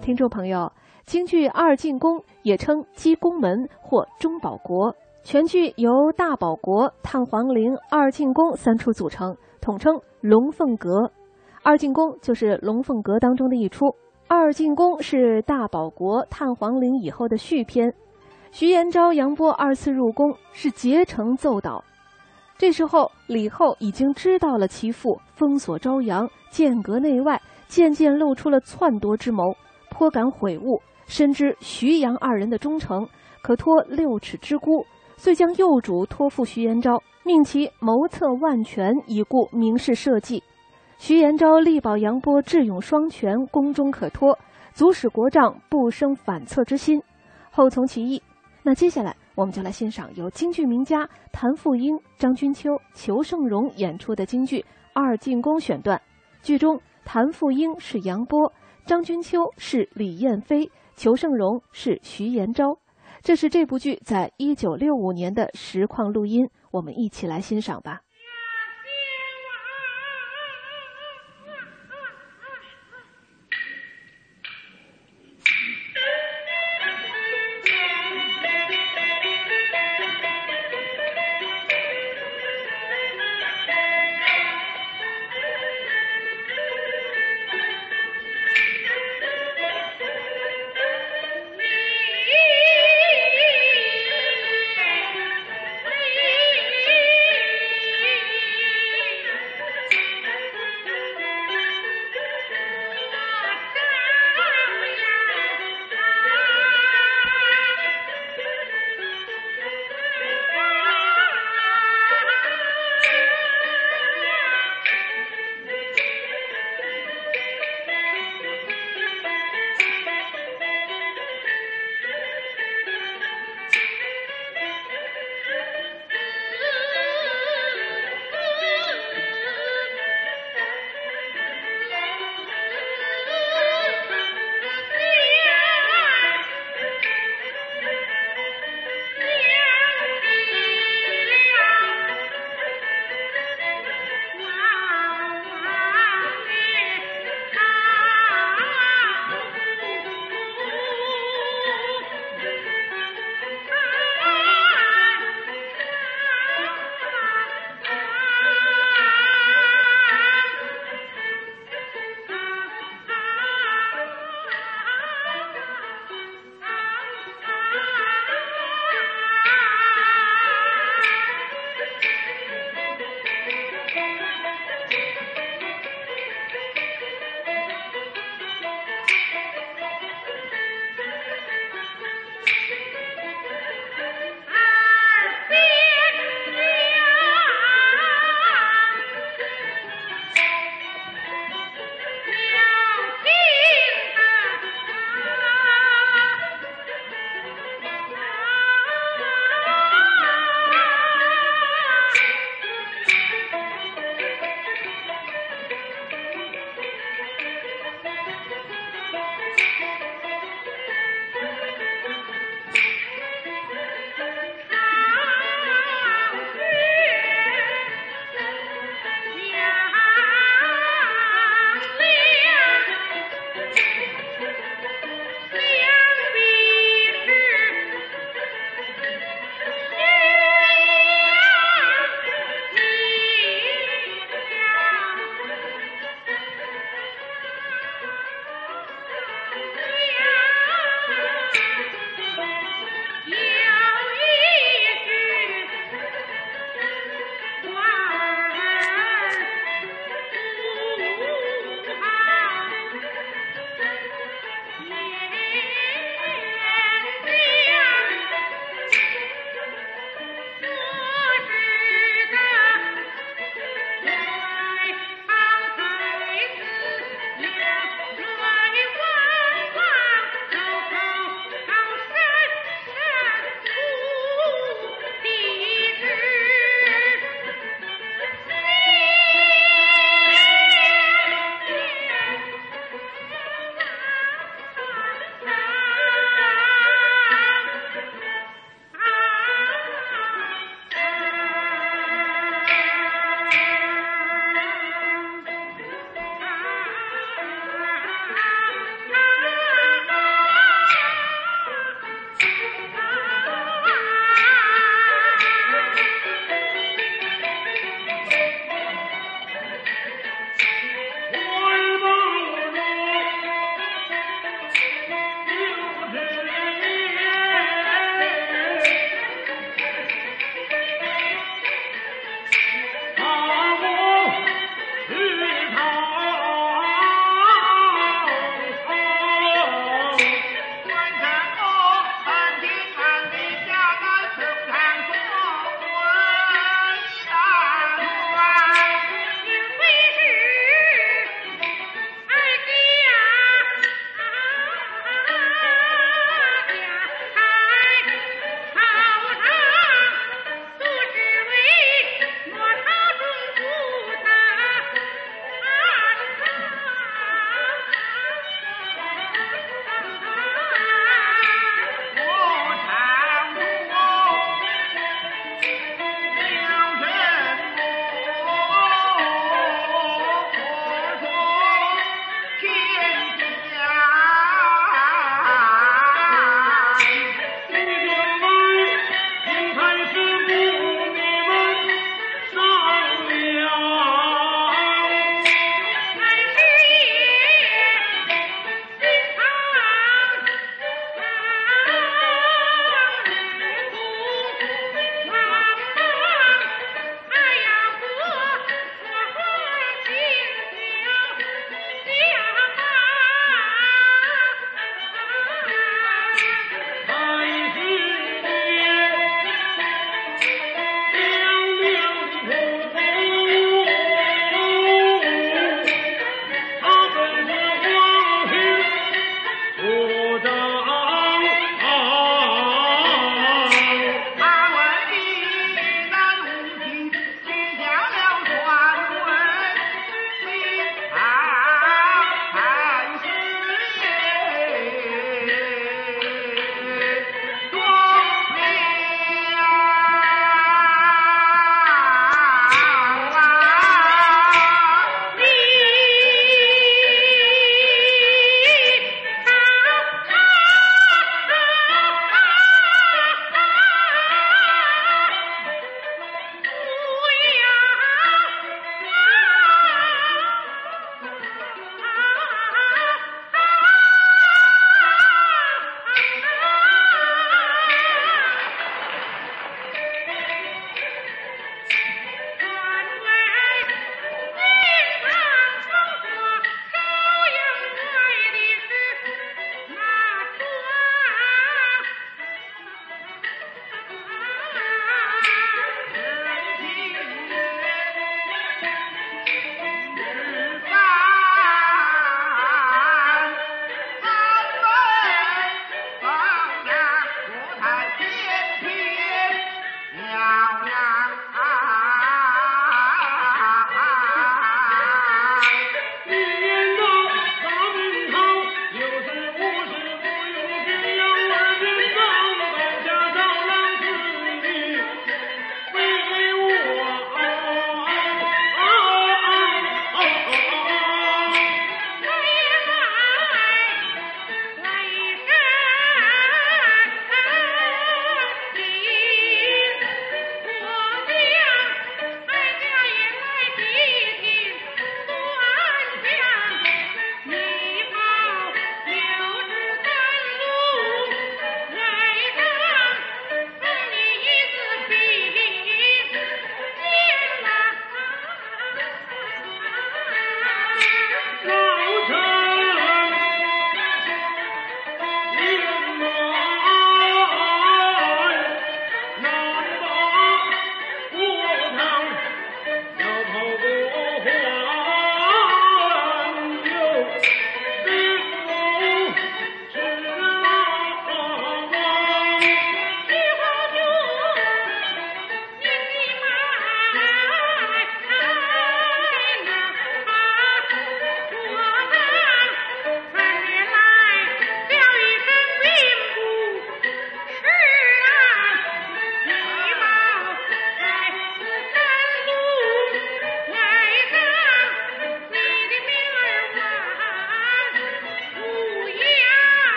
听众朋友，京剧《二进宫》也称鸡公门或中保国，全剧由大保国、探黄陵、二进宫三出组成，统称龙凤阁。二进宫就是龙凤阁当中的一出。二进宫是大保国、探黄陵以后的续篇。徐延昭、杨波二次入宫是竭诚奏导。这时候，李后已经知道了其父封锁朝阳、间隔内外，渐渐露出了篡夺之谋。颇感悔悟，深知徐杨二人的忠诚，可托六尺之孤，遂将幼主托付徐延昭，命其谋策万全，以顾明示社稷。徐延昭力保杨波智勇双全，功中可托，足使国丈不生反侧之心，后从其意。那接下来，我们就来欣赏由京剧名家谭富英、张君秋、裘盛戎演出的京剧《二进宫》选段。剧中，谭富英是杨波。张君秋是李彦飞，裘盛戎是徐延昭。这是这部剧在一九六五年的实况录音，我们一起来欣赏吧。